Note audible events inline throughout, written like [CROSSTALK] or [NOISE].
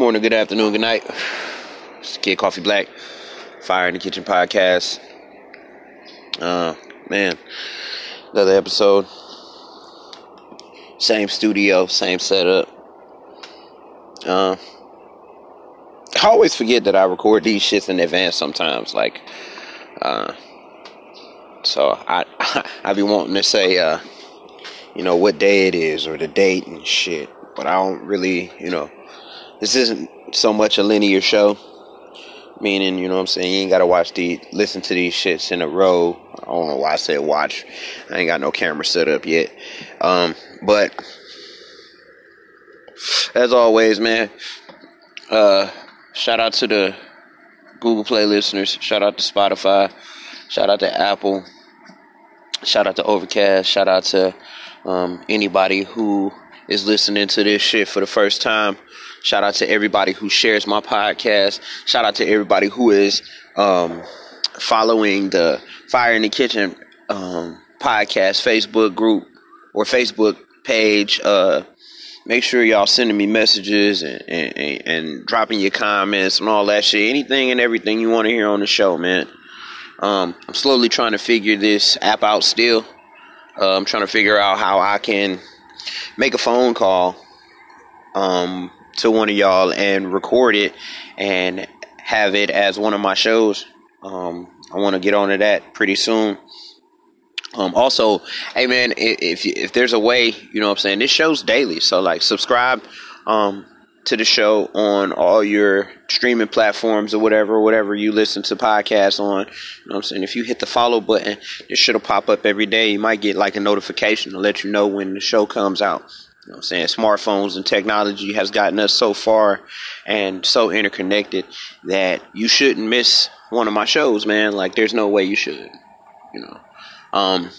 Morning, good afternoon, good night. It's Kid Coffee Black, Fire in the Kitchen podcast. Uh, man, another episode. Same studio, same setup. Uh, I always forget that I record these shits in advance sometimes. Like, uh, so I [LAUGHS] I be wanting to say, uh, you know, what day it is or the date and shit, but I don't really, you know this isn't so much a linear show. Meaning, you know what I'm saying, you ain't gotta watch the listen to these shits in a row. I don't know why I said watch. I ain't got no camera set up yet. Um, but as always, man, uh shout out to the Google Play listeners, shout out to Spotify, shout out to Apple, shout out to Overcast, shout out to um, anybody who is listening to this shit for the first time. Shout out to everybody who shares my podcast. Shout out to everybody who is um, following the Fire in the Kitchen um, podcast Facebook group or Facebook page. Uh, make sure y'all sending me messages and, and, and, dropping your comments and all that shit. Anything and everything you want to hear on the show, man. Um, I'm slowly trying to figure this app out still. Uh, I'm trying to figure out how I can make a phone call um, to one of y'all and record it and have it as one of my shows. Um, I want to get on to that pretty soon. Um, also, hey man, if, if there's a way, you know what I'm saying, this show's daily. So like subscribe, um, to the show on all your streaming platforms or whatever, whatever you listen to podcasts on. You know what I'm saying? If you hit the follow button, this shit'll pop up every day. You might get like a notification to let you know when the show comes out. You know I'm saying? Smartphones and technology has gotten us so far and so interconnected that you shouldn't miss one of my shows, man. Like there's no way you should. You know. Um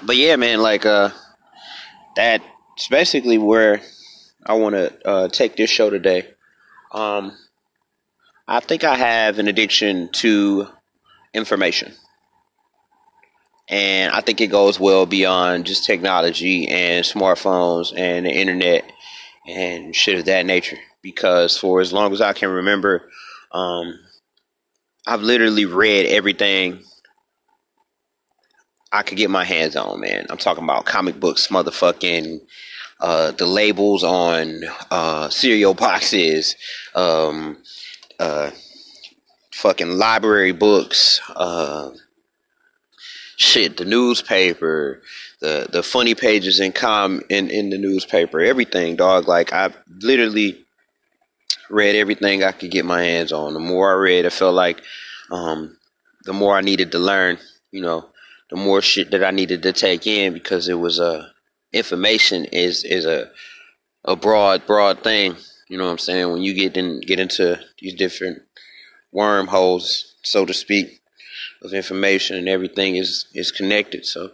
but yeah, man, like uh that's basically where I want to uh, take this show today. Um, I think I have an addiction to information. And I think it goes well beyond just technology and smartphones and the internet and shit of that nature. Because for as long as I can remember, um, I've literally read everything I could get my hands on, man. I'm talking about comic books, motherfucking uh, the labels on uh, cereal boxes, um, uh, fucking library books, uh, shit, the newspaper, the the funny pages in com in in the newspaper, everything, dog. Like I literally read everything I could get my hands on. The more I read, I felt like um, the more I needed to learn. You know, the more shit that I needed to take in because it was a uh, information is is a a broad broad thing. You know what I'm saying? When you get in get into these different wormholes, so to speak, information and everything is is connected. So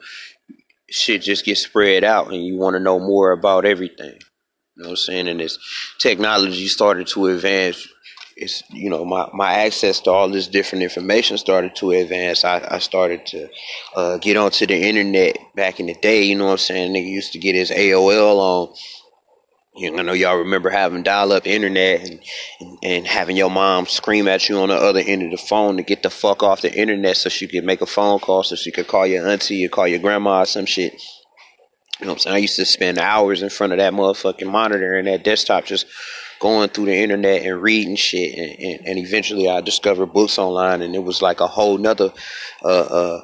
shit just gets spread out and you want to know more about everything. You know what I'm saying? And as technology started to advance, it's you know my, my access to all this different information started to advance. I, I started to uh, get onto the internet back in the day. You know what I'm saying? Nigga used to get his AOL on. You I know y'all remember having dial-up internet and, and, and having your mom scream at you on the other end of the phone to get the fuck off the internet so she could make a phone call so she could call your auntie or call your grandma or some shit. You know what I'm saying? I used to spend hours in front of that motherfucking monitor and that desktop just going through the internet and reading shit, and, and, and eventually I discovered books online, and it was like a whole nother uh, uh,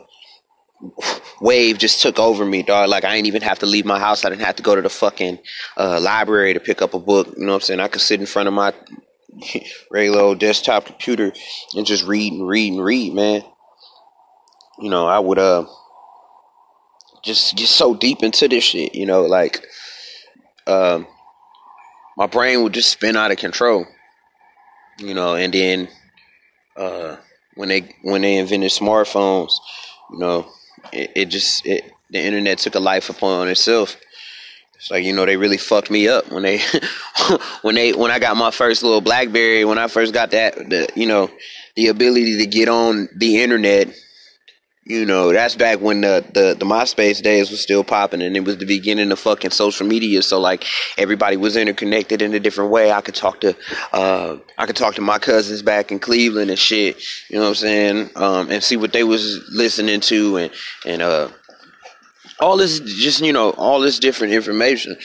wave just took over me, dog. Like I didn't even have to leave my house. I didn't have to go to the fucking uh, library to pick up a book. You know what I'm saying? I could sit in front of my [LAUGHS] regular old desktop computer and just read and read and read, man. You know, I would uh just get so deep into this shit, you know, like um my brain would just spin out of control. You know, and then uh, when they when they invented smartphones, you know, it, it just it, the internet took a life upon itself. It's like you know they really fucked me up when they [LAUGHS] when they when I got my first little BlackBerry. When I first got that, the you know, the ability to get on the internet you know, that's back when the, the, the MySpace days was still popping and it was the beginning of fucking social media. So like everybody was interconnected in a different way. I could talk to, uh, I could talk to my cousins back in Cleveland and shit, you know what I'm saying? Um, and see what they was listening to and, and, uh, all this just, you know, all this different information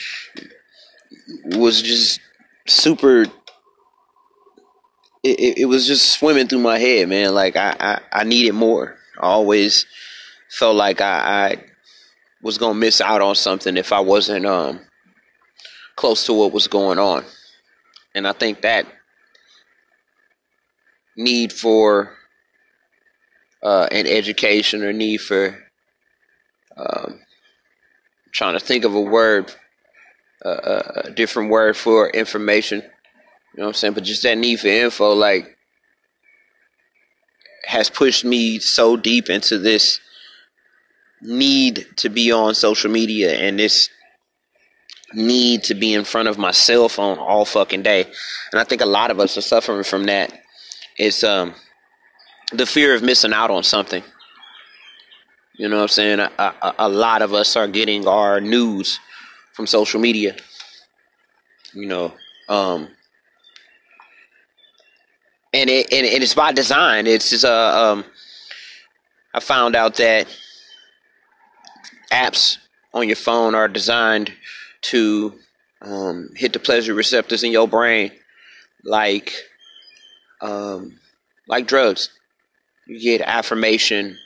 was just super it, it, was just swimming through my head, man. Like I, I, I needed more. I always felt like I, I was gonna miss out on something if I wasn't um, close to what was going on, and I think that need for uh, an education or need for um, trying to think of a word, uh, a different word for information. You know what I'm saying? But just that need for info, like has pushed me so deep into this need to be on social media and this need to be in front of my cell phone all fucking day. And I think a lot of us are suffering from that. It's um the fear of missing out on something. You know what I'm saying? A, a, a lot of us are getting our news from social media. You know, um, and it and, it's by design. It's just uh, um, I found out that apps on your phone are designed to um, hit the pleasure receptors in your brain, like um, like drugs. You get affirmation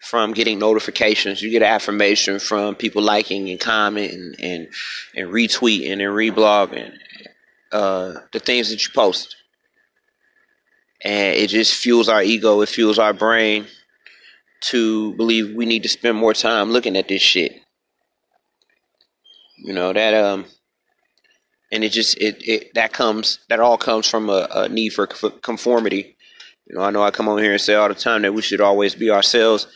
from getting notifications. You get affirmation from people liking and commenting and and retweeting and reblogging uh, the things that you post and it just fuels our ego. It fuels our brain to believe we need to spend more time looking at this shit. You know that um, and it just it it that comes that all comes from a, a need for conformity. You know, I know I come on here and say all the time that we should always be ourselves,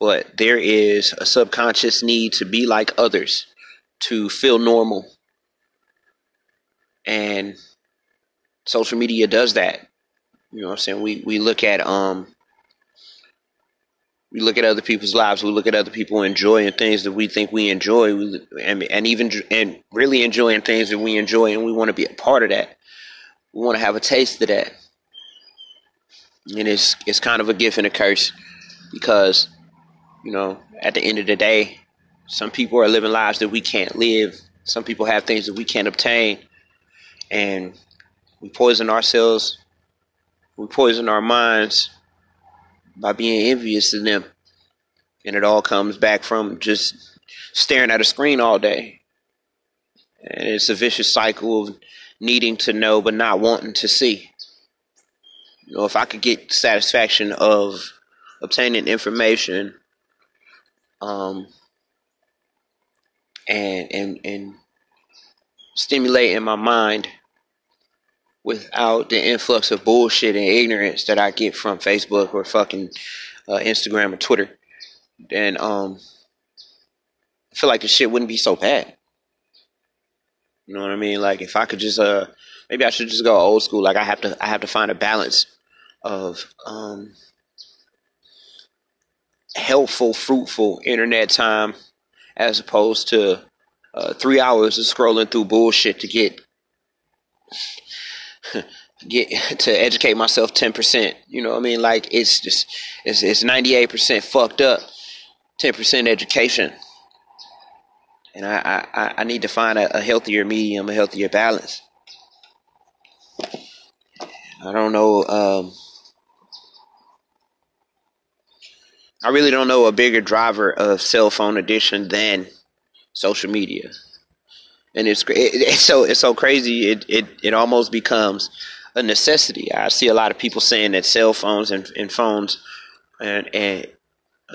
but there is a subconscious need to be like others. to feel normal. And social media does that. You know what I'm saying? We we look at um we look at other people's lives. We look at other people enjoying things that we think we enjoy, we, and, and even and really enjoying things that we enjoy, and we want to be a part of that. We want to have a taste of that, and it's it's kind of a gift and a curse because you know at the end of the day, some people are living lives that we can't live. Some people have things that we can't obtain, and we poison ourselves. We poison our minds by being envious of them. And it all comes back from just staring at a screen all day. And it's a vicious cycle of needing to know but not wanting to see. You know, if I could get satisfaction of obtaining information um, and and and stimulating my mind without the influx of bullshit and ignorance that I get from Facebook or fucking uh, Instagram or Twitter, then um, I feel like the shit wouldn't be so bad. You know what I mean? Like if I could just uh, maybe I should just go old school. Like I have to I have to find a balance of um, helpful, fruitful internet time as opposed to uh, three hours of scrolling through bullshit to get [LAUGHS] get to educate myself 10%. You know what I mean? Like it's just it's it's 98% fucked up, 10% education. And I, I, I need to find a, a healthier medium, a healthier balance. I don't know. Um, I really don't know a bigger driver of cell phone addiction than social media and it's it, it's so it's so crazy. It it it almost becomes a necessity. I see a lot of people saying that cell phones and, and phones and and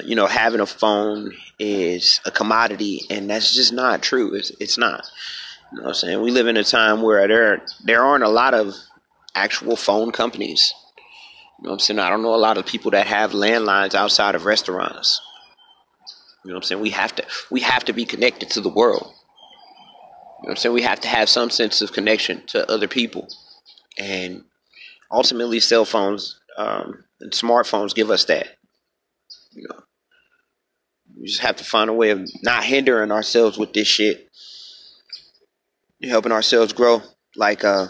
you know having a phone is a commodity, and that's just not true. It's it's not. You know what I'm saying? We live in a time where there there aren't a lot of actual phone companies. You know what I'm saying? I don't know a lot of people that have landlines outside of restaurants. You know what I'm saying? We have to we have to be connected to the world. You know I'm saying? We have to have some sense of connection to other people. And ultimately, cell phones um, and smartphones give us that. You know, we just have to find a way of not hindering ourselves with this shit, helping ourselves grow. Like, uh,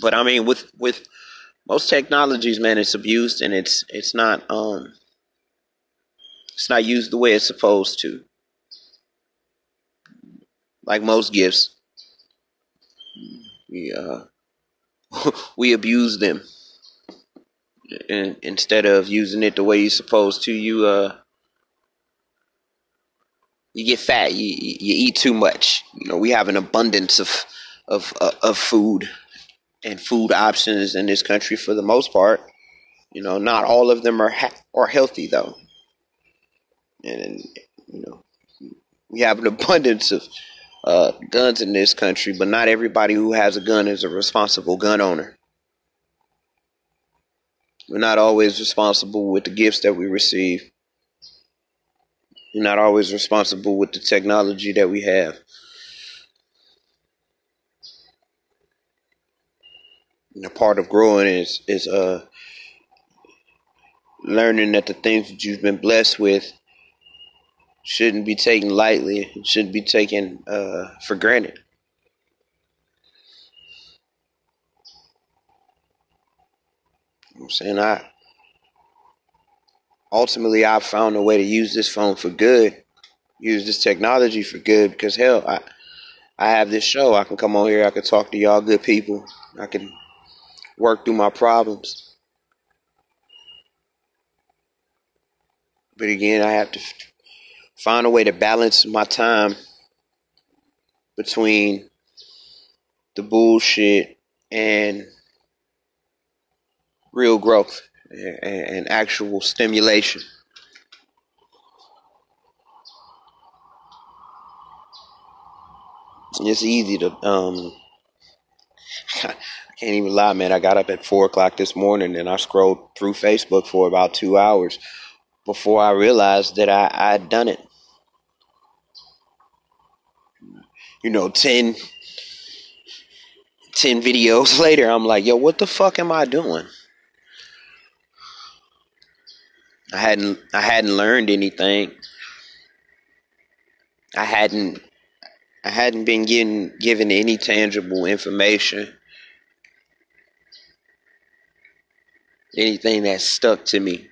but I mean, with with most technologies, man, it's abused and it's it's not um it's not used the way it's supposed to like most gifts, we uh, [LAUGHS] we abuse them, and instead of using it the way you're supposed to, you uh, you get fat. You you eat too much. You know, we have an abundance of of uh, of food and food options in this country for the most part. You know, not all of them are ha- are healthy though, and you know, we have an [LAUGHS] abundance of uh, guns in this country, but not everybody who has a gun is a responsible gun owner. We're not always responsible with the gifts that we receive. We're not always responsible with the technology that we have. And a part of growing is is uh learning that the things that you've been blessed with shouldn't be taken lightly. It shouldn't be taken uh, for granted. I'm saying I ultimately I found a way to use this phone for good, use this technology for good because hell, I I have this show. I can come on here. I can talk to y'all good people. I can work through my problems. But again, I have to find a way to balance my time between the bullshit and real growth and, actual stimulation. It's easy to um [LAUGHS] I can't even lie, man. I got up at four o'clock this morning and I scrolled through Facebook for about two hours before I realized that I, I'd done it. You know, 10, 10 videos [LAUGHS] later, I'm like, yo, what the fuck am I doing? I hadn't I hadn't learned anything. I hadn't I hadn't been given given any tangible information. Anything that stuck to me.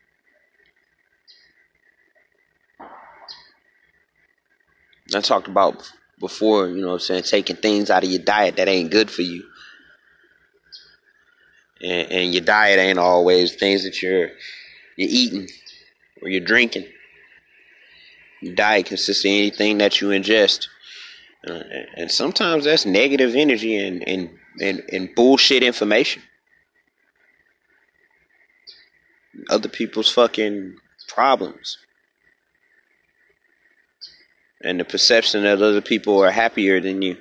I talked about before, you know what I'm saying, taking things out of your diet that ain't good for you. And, and your diet ain't always things that you're you're eating or you're drinking. Your diet consists of anything that you ingest. Uh, and sometimes that's negative energy and, and, and, and bullshit information. Other people's fucking problems. And the perception that other people are happier than you.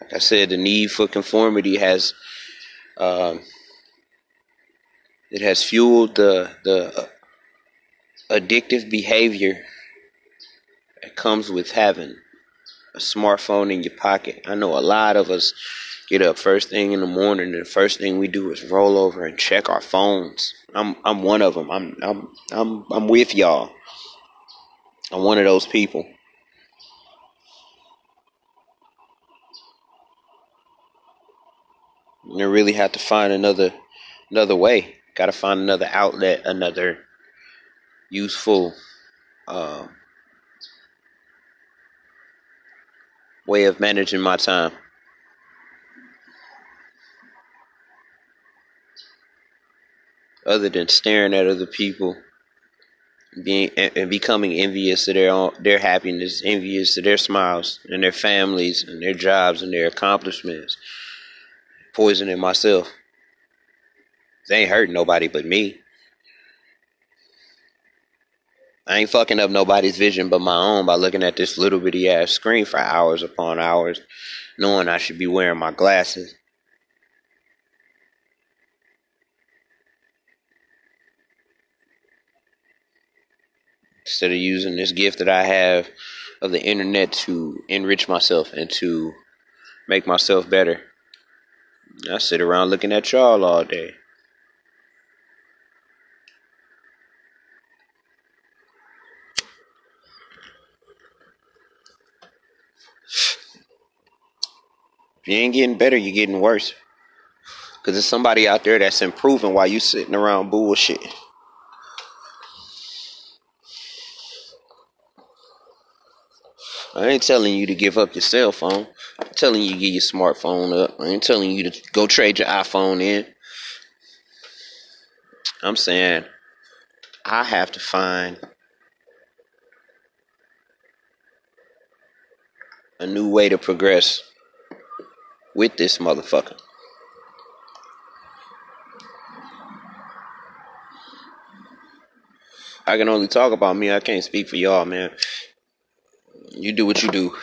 Like I said, the need for conformity has um, it has fueled the the addictive behavior that comes with having a smartphone in your pocket. I know a lot of us get up first thing in the morning and the first thing we do is roll over and check our phones. I'm I'm one of them. I'm I'm I'm I'm with y'all. I'm one of those people. You really have to find another another way. Got to find another outlet, another useful uh, way of managing my time. Other than staring at other people, being and becoming envious of their their happiness, envious of their smiles and their families and their jobs and their accomplishments poisoning myself. They ain't hurting nobody but me. I ain't fucking up nobody's vision but my own by looking at this little bitty ass screen for hours upon hours, knowing I should be wearing my glasses. Instead of using this gift that I have of the internet to enrich myself and to make myself better. I sit around looking at y'all all day. If you ain't getting better, you're getting worse. Because there's somebody out there that's improving while you sitting around bullshit. I ain't telling you to give up your cell phone. I'm telling you to get your smartphone up. I ain't telling you to go trade your iPhone in. I'm saying I have to find a new way to progress with this motherfucker. I can only talk about me. I can't speak for y'all, man. You do what you do.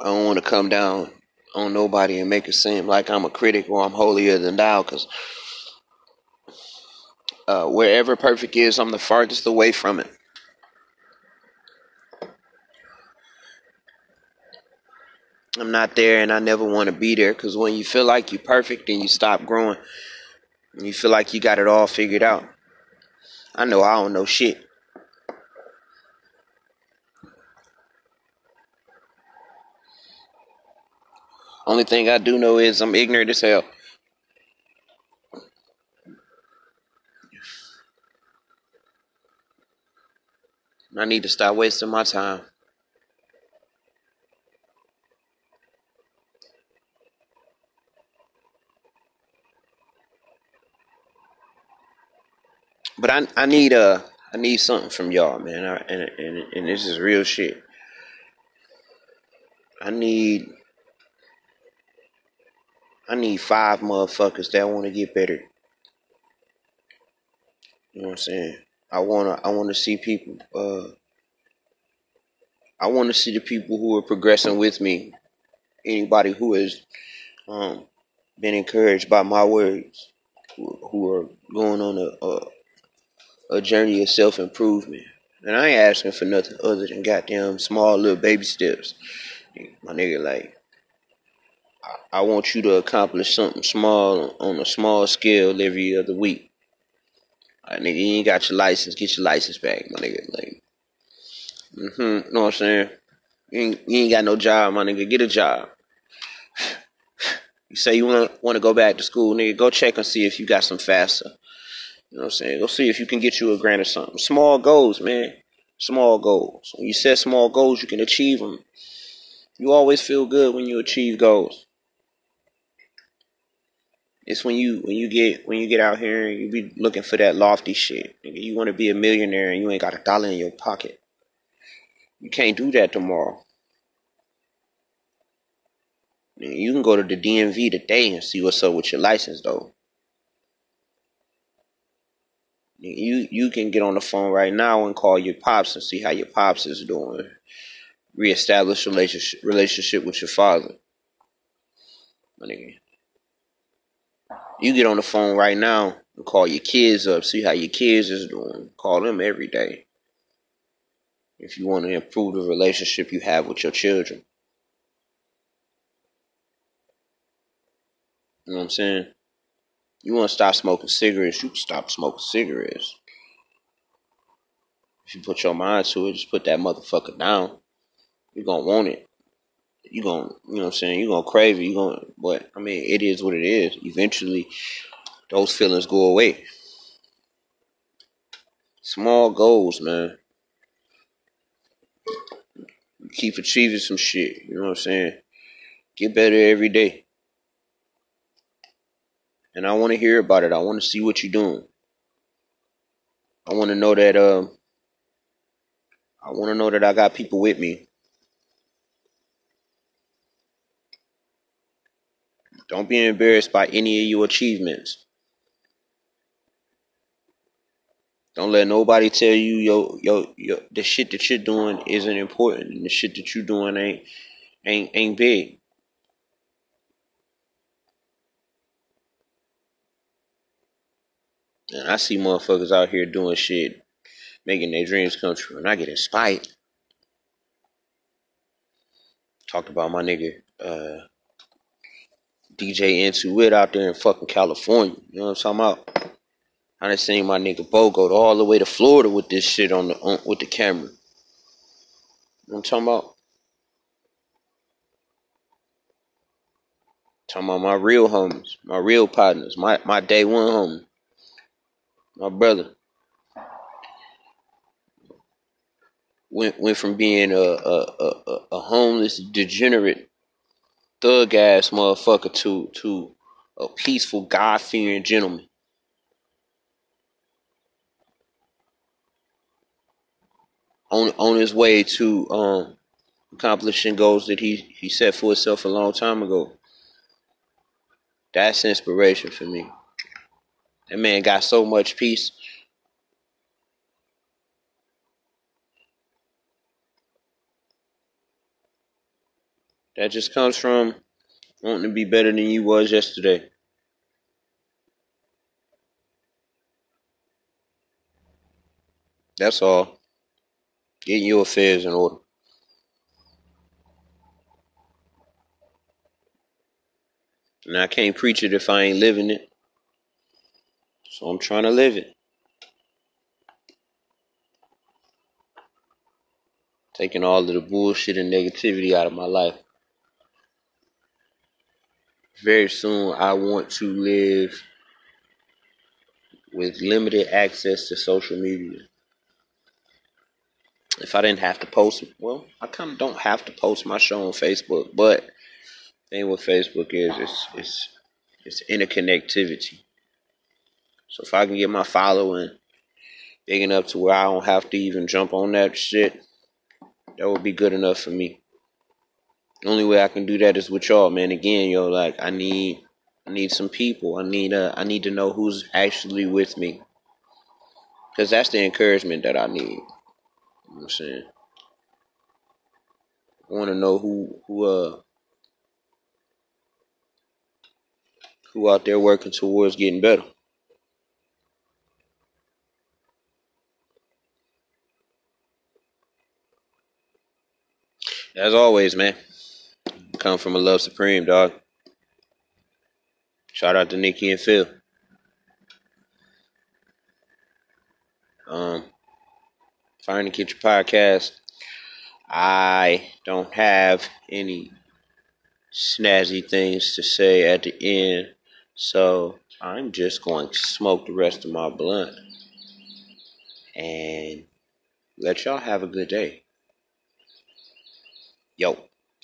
I don't want to come down on nobody and make it seem like I'm a critic or I'm holier than thou, because uh, wherever perfect is, I'm the farthest away from it. I'm not there and I never want to be there because when you feel like you're perfect, then you stop growing. And you feel like you got it all figured out. I know I don't know shit. Only thing I do know is I'm ignorant as hell. I need to stop wasting my time. But I I need uh I need something from y'all, man. I, and, and and this is real shit. I need I need five motherfuckers that want to get better. You know what I'm saying? I wanna I wanna see people uh I wanna see the people who are progressing with me. Anybody who has um been encouraged by my words. who, who are going on a, a, a journey of self improvement. And I ain't asking for nothing other than goddamn small little baby steps. My nigga, like, I, want you to accomplish something small on a small scale every other week. Like, nigga, you ain't got your license, get your license back, my nigga. Like, mm-hmm, know what I'm saying? You ain't, you ain't got no job, my nigga, get a job. You say you want want to go back to school, nigga, go check and see if you got some FAFSA. You know what I'm saying? Go see if you can get you a grant or something. Small goals, man. Small goals. When you set small goals, you can achieve them. You always feel good when you achieve goals. It's when you when you get when you get out here and you be looking for that lofty shit. You want to be a millionaire and you ain't got a dollar in your pocket. You can't do that tomorrow. You can go to the DMV today and see what's up with your license, though. You you can get on the phone right now and call your pops and see how your pops is doing. Reestablish relationship relationship with your father. My nigga. You get on the phone right now and call your kids up, see how your kids is doing. Call them every day. If you want to improve the relationship you have with your children. You know what I'm saying? You want to stop smoking cigarettes, you can stop smoking cigarettes. If you put your mind to it, just put that motherfucker down. You're gonna want it. You're gonna, you know what I'm saying? You're gonna crave it. You're gonna, but I mean, it is what it is. Eventually, those feelings go away. Small goals, man. Keep achieving some shit. You know what I'm saying? Get better every day and I want to hear about it. I want to see what you're doing. I want to know that. Uh, I want to know that I got people with me. Don't be embarrassed by any of your achievements. Don't let nobody tell you yo yo yo the shit that you're doing isn't important and the shit that you're doing ain't ain't ain't big. And I see motherfuckers out here doing shit, making their dreams come true, and I get inspired. Talked about my nigga uh, DJ Into It out there in fucking California. You know what I'm talking about? I done seen my nigga Bo go all the way to Florida with this shit on the on, with the camera. You know I'm talking about? Talking about my real homies, my real partners, my my day one homies my brother went went from being a a, a, a homeless degenerate thug ass motherfucker to to a peaceful God fearing gentleman. On on his way to um accomplishing goals that he he set for himself a long time ago. That's inspiration for me. That man got so much peace. That just comes from wanting to be better than you was yesterday. That's all. Getting your affairs in order. And I can't preach it if I ain't living it. So I'm trying to live it. Taking all of the bullshit and negativity out of my life. Very soon, I want to live with limited access to social media. If I didn't have to post, well, I kind of don't have to post my show on Facebook, but the thing with Facebook is it's it's it's interconnectivity. So if I can get my following big enough to where I don't have to even jump on that shit, that would be good enough for me. The only way I can do that is with y'all, man. Again, yo, like I need, I need some people. I need, a, I I need to know who's actually with me, cause that's the encouragement that I need. You know I'm saying, I want to know who, who, uh, who out there working towards getting better. As always, man come from a love supreme, dog. Shout out to Nikki and Phil. Um, Fire and Kitchen podcast. I don't have any snazzy things to say at the end, so I'm just going to smoke the rest of my blunt and let y'all have a good day. Yo.